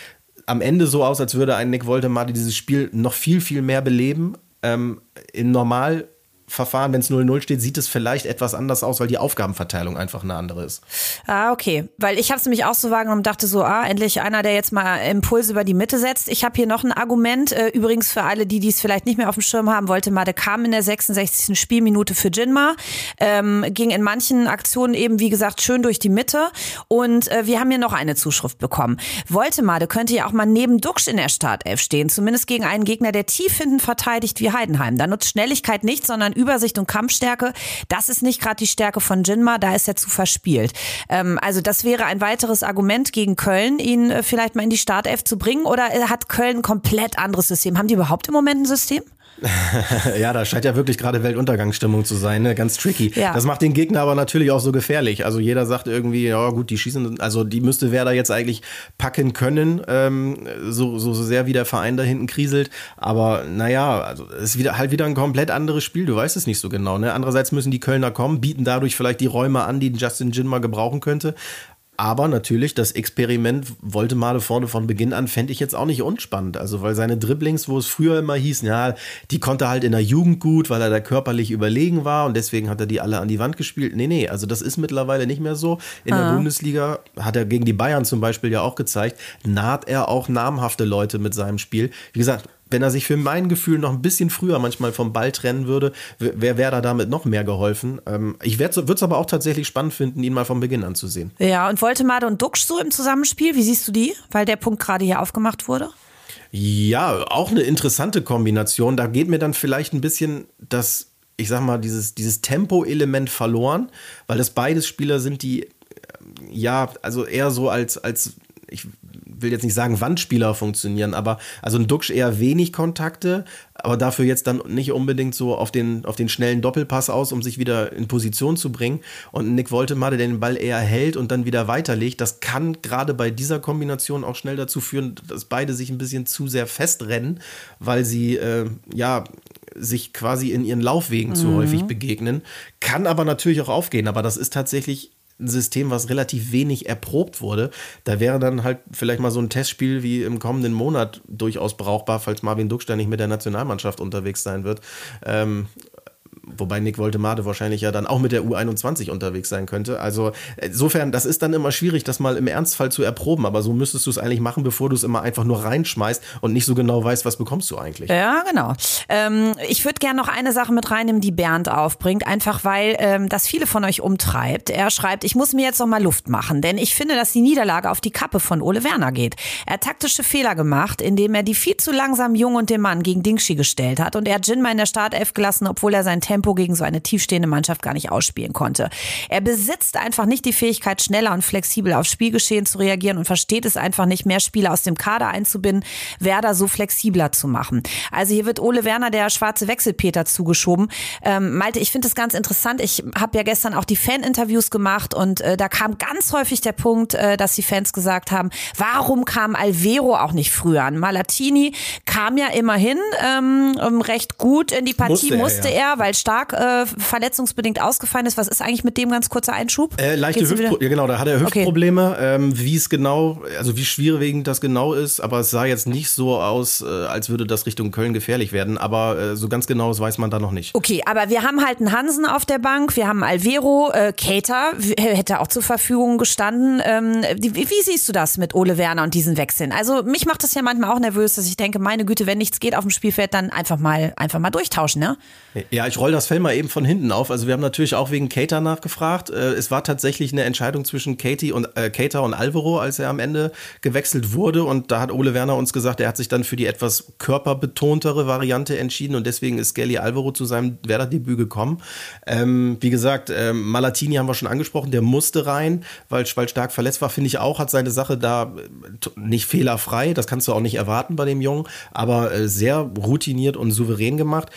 am Ende so aus, als würde ein Nick Woltemade dieses Spiel noch viel, viel mehr beleben. Ähm, Im Normalverfahren, wenn es 0-0 steht, sieht es vielleicht etwas anders aus, weil die Aufgabenverteilung einfach eine andere ist. Ah, okay. Weil ich habe es nämlich auch so wahrgenommen und dachte so, ah, endlich einer, der jetzt mal Impulse über die Mitte setzt. Ich habe hier noch ein Argument, äh, übrigens für alle, die dies vielleicht nicht mehr auf dem Schirm haben, wollte mal, der kam in der 66. Spielminute für Jinma, ähm, ging in manchen Aktionen eben, wie gesagt, schön durch die Mitte und äh, wir haben hier noch eine Zuschrift bekommen. Woltemade könnte ja auch mal neben Duxch in der Startelf stehen, zumindest gegen einen Gegner, der tief hinten verteidigt wie Heidenheim. Da nutzt Schnelligkeit nichts, sondern Übersicht und Kampfstärke. Das ist nicht gerade die Stärke von Jinma, da ist er zu verspielt. Ähm, also das wäre ein weiteres Argument gegen Köln, ihn äh, vielleicht mal in die Startelf zu bringen. Oder äh, hat Köln ein komplett anderes System? Haben die überhaupt im Moment ein System? <laughs> Ja, da scheint ja wirklich gerade Weltuntergangsstimmung zu sein, ne? ganz tricky. Ja. Das macht den Gegner aber natürlich auch so gefährlich. Also jeder sagt irgendwie, ja gut, die schießen, also die müsste Werder jetzt eigentlich packen können, ähm, so, so, so sehr wie der Verein da hinten kriselt. Aber naja, also es ist wieder halt wieder ein komplett anderes Spiel. Du weißt es nicht so genau. Ne? Andererseits müssen die Kölner kommen, bieten dadurch vielleicht die Räume an, die Justin Jin mal gebrauchen könnte. Aber natürlich, das Experiment wollte Male vorne von Beginn an, fände ich jetzt auch nicht unspannend. Also, weil seine Dribblings, wo es früher immer hieß, ja, die konnte er halt in der Jugend gut, weil er da körperlich überlegen war und deswegen hat er die alle an die Wand gespielt. Nee, nee, also das ist mittlerweile nicht mehr so. In der Bundesliga hat er gegen die Bayern zum Beispiel ja auch gezeigt, naht er auch namhafte Leute mit seinem Spiel. Wie gesagt, wenn er sich für mein Gefühl noch ein bisschen früher manchmal vom Ball trennen würde, wäre wär da damit noch mehr geholfen. Ähm, ich würde es aber auch tatsächlich spannend finden, ihn mal von Beginn an zu sehen. Ja, und Woltemade und Duxch so im Zusammenspiel, wie siehst du die? Weil der Punkt gerade hier aufgemacht wurde. Ja, auch eine interessante Kombination. Da geht mir dann vielleicht ein bisschen das, ich sag mal, dieses, dieses Tempo-Element verloren, weil das beides Spieler sind, die, äh, ja, also eher so als, als, ich will jetzt nicht sagen Wandspieler funktionieren, aber also ein Duxch eher wenig Kontakte, aber dafür jetzt dann nicht unbedingt so auf den, auf den schnellen Doppelpass aus, um sich wieder in Position zu bringen. Und Nick Woltemade, der den Ball eher hält und dann wieder weiterlegt, das kann gerade bei dieser Kombination auch schnell dazu führen, dass beide sich ein bisschen zu sehr festrennen, weil sie äh, ja sich quasi in ihren Laufwegen zu häufig begegnen. Kann aber natürlich auch aufgehen, aber das ist tatsächlich ein System, was relativ wenig erprobt wurde. Da wäre dann halt vielleicht mal so ein Testspiel wie im kommenden Monat durchaus brauchbar, falls Marvin Duckstein nicht mit der Nationalmannschaft unterwegs sein wird. Ähm, Wobei Nick Woltemade wahrscheinlich ja dann auch mit der U21 unterwegs sein könnte. Also insofern, das ist dann immer schwierig, das mal im Ernstfall zu erproben. Aber so müsstest du es eigentlich machen, bevor du es immer einfach nur reinschmeißt und nicht so genau weißt, was bekommst du eigentlich. Ja, genau. Ähm, ich würde gerne noch eine Sache mit reinnehmen, die Bernd aufbringt, einfach weil ähm, das viele von euch umtreibt. Er schreibt, ich muss mir jetzt noch mal Luft machen, denn ich finde, dass die Niederlage auf die Kappe von Ole Werner geht. Er hat taktische Fehler gemacht, indem er die viel zu langsam Jung und den Mann gegen Dingschi gestellt hat und er hat Jinma in der Startelf gelassen, obwohl er sein Tempo gegen so eine tiefstehende Mannschaft gar nicht ausspielen konnte. Er besitzt einfach nicht die Fähigkeit, schneller und flexibel aufs Spielgeschehen zu reagieren und versteht es einfach nicht, mehr Spieler aus dem Kader einzubinden, Werder so flexibler zu machen. Also hier wird Ole Werner der schwarze Wechselpeter zugeschoben. Ähm, Malte, ich finde es ganz interessant. Ich habe ja gestern auch die Fan-Interviews gemacht und äh, da kam ganz häufig der Punkt, äh, dass die Fans gesagt haben, warum kam Alvero auch nicht früher an? Malatini kam ja immerhin ähm, recht gut in die Partie, Musste musste, er, ja. er, weil stark äh, verletzungsbedingt ausgefallen ist. Was ist eigentlich mit dem ganz kurzer Einschub? Äh, leichte Hüftprobleme, ja genau, da hat er Okay. Hüftprobleme. Ähm, wie es genau, also wie schwerwiegend das genau ist, aber es sah jetzt nicht so aus, äh, als würde das Richtung Köln gefährlich werden. Aber äh, so ganz genau das weiß man da noch nicht. Okay, aber wir haben halt einen Hansen auf der Bank, wir haben Alvero, äh, Cater w- hätte auch zur Verfügung gestanden. Ähm, wie, wie siehst du das mit Ole Werner und diesen Wechseln? Also mich macht das ja manchmal auch nervös, dass ich denke, meine Güte, wenn nichts geht auf dem Spielfeld, dann einfach mal einfach mal durchtauschen, ne? Ja, ich roll das fällt mal eben von hinten auf. Also wir haben natürlich auch wegen Cater nachgefragt. Äh, es war tatsächlich eine Entscheidung zwischen Katie und äh, Cater und Alvaro, als er am Ende gewechselt wurde. Und da hat Ole Werner uns gesagt, er hat sich dann für die etwas körperbetontere Variante entschieden und deswegen ist Skelly Alvaro zu seinem Werder-Debüt gekommen. Ähm, wie gesagt, ähm, Malatini haben wir schon angesprochen, der musste rein, weil, weil stark verletzt war, finde ich auch, hat seine Sache da äh, nicht fehlerfrei. Das kannst du auch nicht erwarten bei dem Jungen, aber äh, sehr routiniert und souverän gemacht.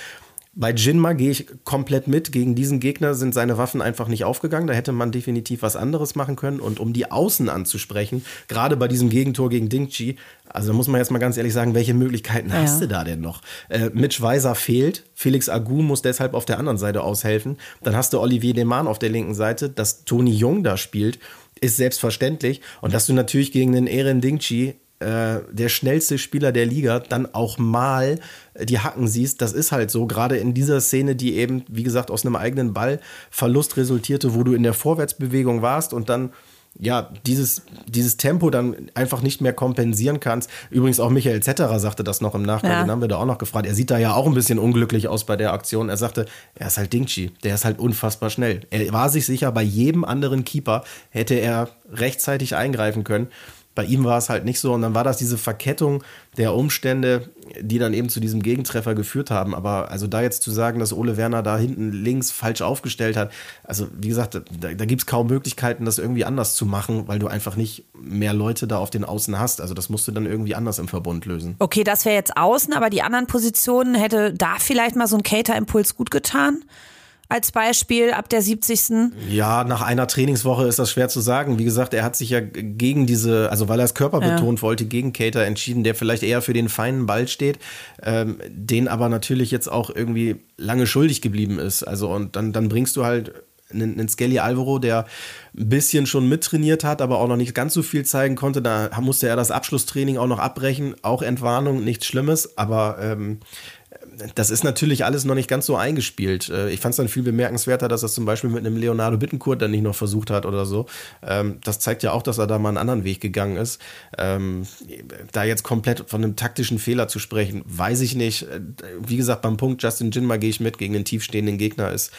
Bei Jinma gehe ich komplett mit. Gegen diesen Gegner sind seine Waffen einfach nicht aufgegangen. Da hätte man definitiv was anderes machen können. Und um die Außen anzusprechen, gerade bei diesem Gegentor gegen Dingchi, also da muss man jetzt mal ganz ehrlich sagen, welche Möglichkeiten ja. hast du da denn noch? Äh, Mitch Weiser fehlt. Felix Agu muss deshalb auf der anderen Seite aushelfen. Dann hast du Olivier Deman auf der linken Seite. Dass Toni Jung da spielt, ist selbstverständlich. Und dass du natürlich gegen den Eren Dingchi äh, der schnellste Spieler der Liga dann auch mal die Hacken siehst, das ist halt so, gerade in dieser Szene, die eben, wie gesagt, aus einem eigenen Ballverlust resultierte, wo du in der Vorwärtsbewegung warst und dann ja, dieses, dieses Tempo dann einfach nicht mehr kompensieren kannst. Übrigens auch Michael Zetterer sagte das noch im Nachgang, ja. den haben wir da auch noch gefragt. Er sieht da ja auch ein bisschen unglücklich aus bei der Aktion. Er sagte, er ist halt Dingchi, der ist halt unfassbar schnell. Er war sich sicher, bei jedem anderen Keeper hätte er rechtzeitig eingreifen können. Bei ihm war es halt nicht so. Und dann war das diese Verkettung der Umstände, die dann eben zu diesem Gegentreffer geführt haben. Aber also da jetzt zu sagen, dass Ole Werner da hinten links falsch aufgestellt hat, also wie gesagt, da, da gibt es kaum Möglichkeiten, das irgendwie anders zu machen, weil du einfach nicht mehr Leute da auf den Außen hast. Also das musst du dann irgendwie anders im Verbund lösen. Okay, das wäre jetzt außen, aber die anderen Positionen hätte da vielleicht mal so ein Cater-Impuls gut getan? Als Beispiel ab der 70. Ja, nach einer Trainingswoche ist das schwer zu sagen. Wie gesagt, er hat sich ja gegen diese, also weil er es körperbetont ja. wollte, gegen Cater entschieden, der vielleicht eher für den feinen Ball steht, ähm, den aber natürlich jetzt auch irgendwie lange schuldig geblieben ist. Also und dann, dann bringst du halt einen, einen Skelly Alvaro, der ein bisschen schon mittrainiert hat, aber auch noch nicht ganz so viel zeigen konnte. Da musste er das Abschlusstraining auch noch abbrechen. Auch Entwarnung, nichts Schlimmes, aber ähm, das ist natürlich alles noch nicht ganz so eingespielt. Äh, ich fand es dann viel bemerkenswerter, dass er zum Beispiel mit einem Leonardo Bittencourt dann nicht noch versucht hat oder so. Ähm, das zeigt ja auch, dass er da mal einen anderen Weg gegangen ist. Ähm, da jetzt komplett von einem taktischen Fehler zu sprechen, weiß ich nicht. Äh, wie gesagt, beim Punkt Justin Jinma gehe ich mit, gegen den tiefstehenden Gegner ist,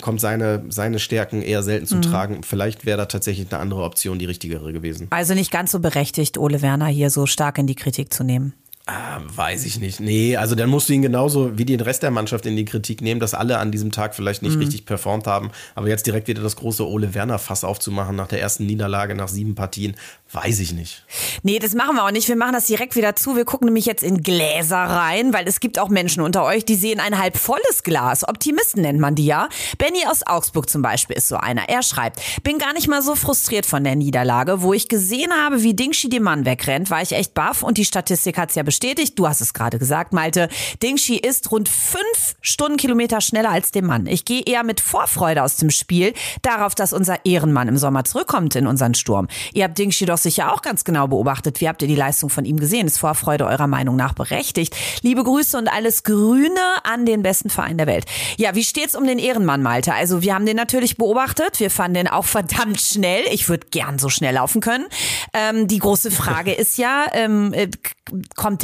kommt seine, seine Stärken eher selten zu mhm. tragen. Vielleicht wäre da tatsächlich eine andere Option die richtigere gewesen. Also nicht ganz so berechtigt, Ole Werner hier so stark in die Kritik zu nehmen. Ah, weiß ich nicht. Nee, also dann musst du ihn genauso wie den Rest der Mannschaft in die Kritik nehmen, dass alle an diesem Tag vielleicht nicht mhm. richtig performt haben. Aber jetzt direkt wieder das große Ole Werner-Fass aufzumachen nach der ersten Niederlage nach sieben Partien, weiß ich nicht. Nee, das machen wir auch nicht. Wir machen das direkt wieder zu. Wir gucken nämlich jetzt in Gläser rein, weil es gibt auch Menschen unter euch, die sehen ein halb volles Glas. Optimisten nennt man die ja. Benny aus Augsburg zum Beispiel ist so einer. Er schreibt, bin gar nicht mal so frustriert von der Niederlage. Wo ich gesehen habe, wie Dingshi den Mann wegrennt, war ich echt baff und die Statistik hat's ja bestätigt bestätigt. Du hast es gerade gesagt, Malte. Dingshi ist rund fünf Stundenkilometer schneller als der Mann. Ich gehe eher mit Vorfreude aus dem Spiel darauf, dass unser Ehrenmann im Sommer zurückkommt in unseren Sturm. Ihr habt Dingshi doch sicher auch ganz genau beobachtet. Wie habt ihr die Leistung von ihm gesehen? Ist Vorfreude eurer Meinung nach berechtigt? Liebe Grüße und alles Grüne an den besten Verein der Welt. Ja, wie steht's um den Ehrenmann, Malte? Also wir haben den natürlich beobachtet. Wir fanden den auch verdammt schnell. Ich würde gern so schnell laufen können. Ähm, die große Frage ist ja, ähm, äh,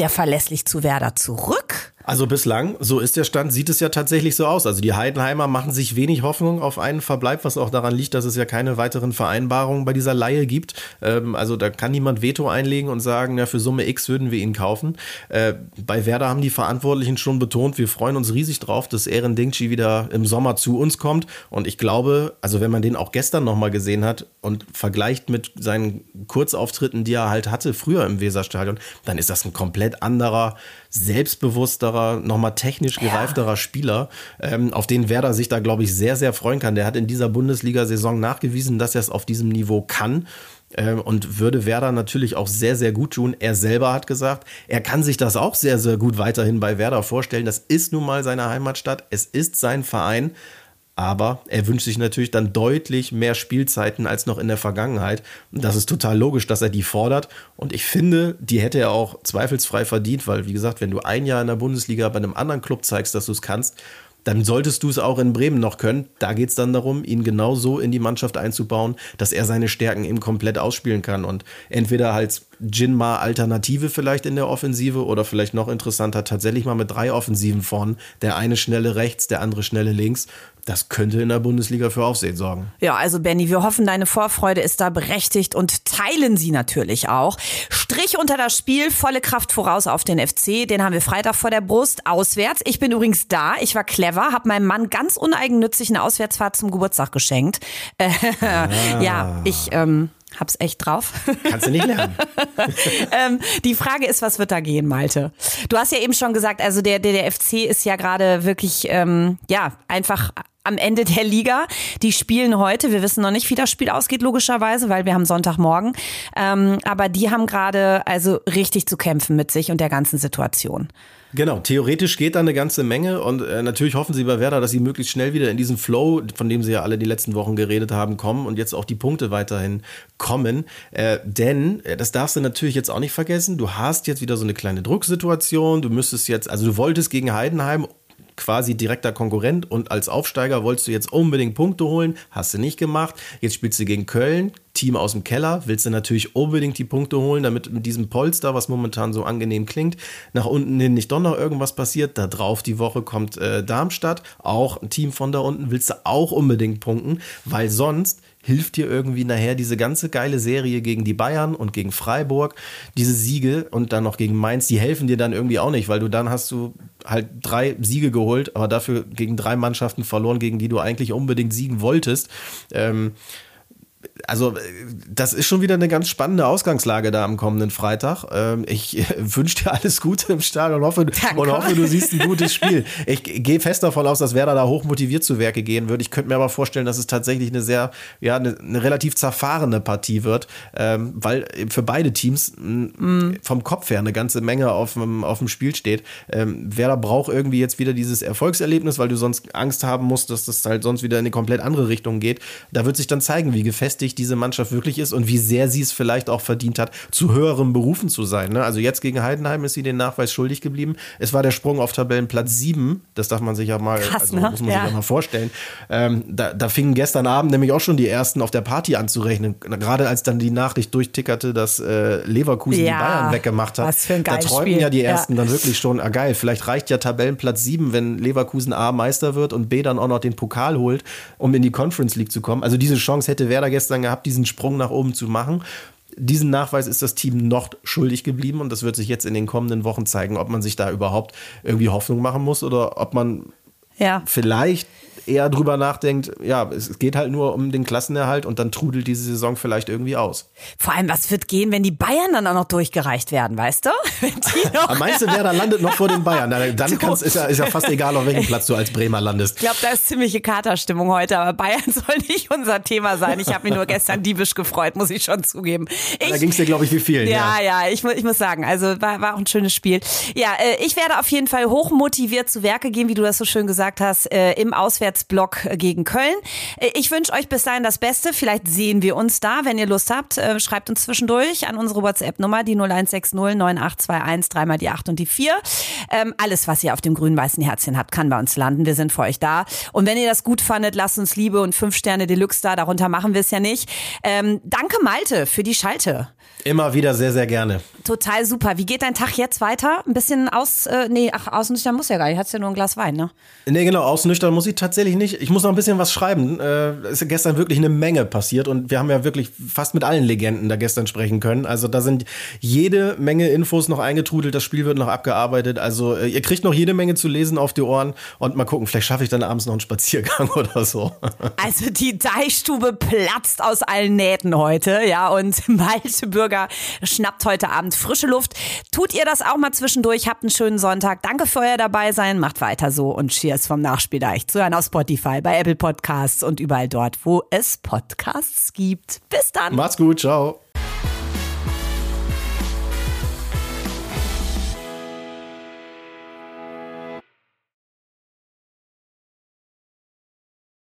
der verlässlich zu Werder zurück? Also bislang, so ist der Stand, sieht es ja tatsächlich so aus. Also die Heidenheimer machen sich wenig Hoffnung auf einen Verbleib, was auch daran liegt, dass es ja keine weiteren Vereinbarungen bei dieser Laie gibt. Ähm, also da kann niemand Veto einlegen und sagen, ja, für Summe X würden wir ihn kaufen. Äh, bei Werder haben die Verantwortlichen schon betont, wir freuen uns riesig drauf, dass Ehren Dingchi wieder im Sommer zu uns kommt. Und ich glaube, also wenn man den auch gestern nochmal gesehen hat und vergleicht mit seinen Kurzauftritten, die er halt hatte früher im Weserstadion, dann ist das ein komplett anderer, selbstbewussterer, nochmal technisch gereifterer ja. Spieler, ähm, auf den Werder sich da, glaube ich, sehr, sehr freuen kann. Der hat in dieser Bundesliga-Saison nachgewiesen, dass er es auf diesem Niveau kann ähm, und würde Werder natürlich auch sehr, sehr gut tun. Er selber hat gesagt, er kann sich das auch sehr, sehr gut weiterhin bei Werder vorstellen. Das ist nun mal seine Heimatstadt, es ist sein Verein. Aber er wünscht sich natürlich dann deutlich mehr Spielzeiten als noch in der Vergangenheit. Das ist total logisch, dass er die fordert. Und ich finde, die hätte er auch zweifelsfrei verdient, weil, wie gesagt, wenn du ein Jahr in der Bundesliga bei einem anderen Club zeigst, dass du es kannst, dann solltest du es auch in Bremen noch können. Da geht es dann darum, ihn genauso in die Mannschaft einzubauen, dass er seine Stärken eben komplett ausspielen kann. Und entweder als Jinma-Alternative vielleicht in der Offensive oder vielleicht noch interessanter, tatsächlich mal mit drei Offensiven vorn. Der eine schnelle rechts, der andere schnelle links. Das könnte in der Bundesliga für Aufsehen sorgen. Ja, also Benny, wir hoffen, deine Vorfreude ist da berechtigt und teilen sie natürlich auch. Strich unter das Spiel, volle Kraft voraus auf den FC. Den haben wir Freitag vor der Brust, auswärts. Ich bin übrigens da. Ich war clever, habe meinem Mann ganz uneigennützig eine Auswärtsfahrt zum Geburtstag geschenkt. Ah. <laughs> <laughs> Ja, ich ähm, hab's echt drauf. Kannst du nicht lernen. <laughs> ähm, die Frage ist, was wird da gehen, Malte? Du hast ja eben schon gesagt, also der, der, der FC ist ja gerade wirklich, ähm, ja, einfach am Ende der Liga. Die spielen heute. Wir wissen noch nicht, wie das Spiel ausgeht, logischerweise, weil wir haben Sonntagmorgen. Ähm, aber die haben gerade also richtig zu kämpfen mit sich und der ganzen Situation. Genau, theoretisch geht da eine ganze Menge und äh, natürlich hoffen sie bei Werder, dass sie möglichst schnell wieder in diesen Flow, von dem sie ja alle die letzten Wochen geredet haben, kommen und jetzt auch die Punkte weiterhin kommen. Äh, denn, äh, das darfst du natürlich jetzt auch nicht vergessen, du hast jetzt wieder so eine kleine Drucksituation, du müsstest jetzt, also du wolltest gegen Heidenheim quasi direkter Konkurrent und als Aufsteiger wolltest du jetzt unbedingt Punkte holen, hast du nicht gemacht. Jetzt spielst du gegen Köln, Team aus dem Keller, willst du natürlich unbedingt die Punkte holen, damit mit diesem Polster, was momentan so angenehm klingt, nach unten hin nicht doch noch irgendwas passiert. Da drauf die Woche kommt äh, Darmstadt, auch ein Team von da unten, willst du auch unbedingt punkten, weil sonst hilft dir irgendwie nachher diese ganze geile Serie gegen die Bayern und gegen Freiburg, diese Siege und dann noch gegen Mainz, die helfen dir dann irgendwie auch nicht, weil du dann hast du halt drei Siege geholt, aber dafür gegen drei Mannschaften verloren, gegen die du eigentlich unbedingt siegen wolltest. Ähm, also das ist schon wieder eine ganz spannende Ausgangslage da am kommenden Freitag. Ähm, ich <laughs> wünsche dir alles Gute im Stadion und hoffe, und hoffe, du siehst ein gutes Spiel. Ich gehe fest davon aus, dass Werder da hoch motiviert zu Werke gehen wird. Ich könnte mir aber vorstellen, dass es tatsächlich eine sehr, ja, eine, eine relativ zerfahrene Partie wird, ähm, weil für beide Teams mm. vom Kopf her eine ganze Menge auf dem, auf dem Spiel steht. Ähm, Werder braucht irgendwie jetzt wieder dieses Erfolgserlebnis, weil du sonst Angst haben musst, dass das halt sonst wieder in eine komplett andere Richtung geht. Da wird sich dann zeigen, wie gefestigt diese Mannschaft wirklich ist und wie sehr sie es vielleicht auch verdient hat, zu höheren Berufen zu sein. Ne? Also jetzt gegen Heidenheim ist sie den Nachweis schuldig geblieben. Es war der Sprung auf Tabellenplatz 7. Das darf man sich ja mal, Krass, also, ne? muss man ja. sich ja mal vorstellen. Ähm, da, da fingen gestern Abend nämlich auch schon die ersten auf der Party anzurechnen. Gerade als dann die Nachricht durchtickerte, dass äh, Leverkusen ja, die Bayern weggemacht hat. Was für ein da träumten Spiel. ja die ersten ja. dann wirklich schon, ah geil, vielleicht reicht ja Tabellenplatz 7, wenn Leverkusen A Meister wird und B dann auch noch den Pokal holt, um in die Conference League zu kommen. Also diese Chance hätte Werder gestern gehabt, diesen Sprung nach oben zu machen. Diesen Nachweis ist das Team noch schuldig geblieben und das wird sich jetzt in den kommenden Wochen zeigen, ob man sich da überhaupt irgendwie Hoffnung machen muss oder ob man ja. vielleicht eher drüber nachdenkt, ja, es geht halt nur um den Klassenerhalt und dann trudelt diese Saison vielleicht irgendwie aus. Vor allem, was wird gehen, wenn die Bayern dann auch noch durchgereicht werden, weißt du? Am meisten, wer da landet noch vor den Bayern. Dann kannst, <laughs> ist, ja, ist ja fast egal, auf welchem Platz du als Bremer landest. Ich glaube, da ist ziemliche Katerstimmung heute, aber Bayern <laughs> soll nicht unser Thema sein. Ich habe mich nur gestern diebisch gefreut, muss ich schon zugeben. Ich, da ging es dir, glaube ich, wie vielen. Ja, ja, ja ich, ich muss sagen, also war, war auch ein schönes Spiel. Ja, äh, ich werde auf jeden Fall hochmotiviert zu Werke gehen, wie du das so schön gesagt hast, äh, im Auswärtsblock gegen Köln. Äh, ich wünsche euch bis dahin das Beste. Vielleicht sehen wir uns da. Wenn ihr Lust habt, schreibt uns zwischendurch an unsere WhatsApp-Nummer, die 0160 9821, dreimal die 8 und die 4. Ähm, alles, was ihr auf dem grün-weißen Herzchen habt, kann bei uns landen. Wir sind für euch da. Und wenn ihr das gut fandet, lasst uns Liebe und 5 Sterne Deluxe da. Darunter machen wir es ja nicht. Ähm, danke, Malte, für die Schalte. Immer wieder sehr, sehr gerne. Total super. Wie geht dein Tag jetzt weiter? Ein bisschen aus, äh, nee, ach, ausnüchtern muss ja gar nicht. Hat's ja nur ein Glas Wein, ne? Nee, genau, ausnüchtern muss ich tatsächlich nicht. Ich muss noch ein bisschen was schreiben. Äh, ist gestern wirklich eine Menge passiert und wir haben ja wirklich fast mit allen Legenden da gestern sprechen können. Also da sind jede Menge Infos noch eingetrudelt. Das Spiel wird noch abgearbeitet. Also äh, ihr kriegt noch jede Menge zu lesen auf die Ohren und mal gucken, vielleicht schaffe ich dann abends noch einen Spaziergang <laughs> oder so. Also die Deichstube platzt aus allen Nähten heute, ja, und <laughs> Malte Bürger schnappt heute Abend frische Luft. Tut ihr das auch mal zwischendurch, habt einen schönen Sonntag. Danke für euer dabei sein, macht weiter so und Cheers vom Nachspieldeich. Zu hören auf Spotify, bei Apple Podcasts und überall dort, wo es Podcasts gibt. Bis dann. Macht's gut, ciao.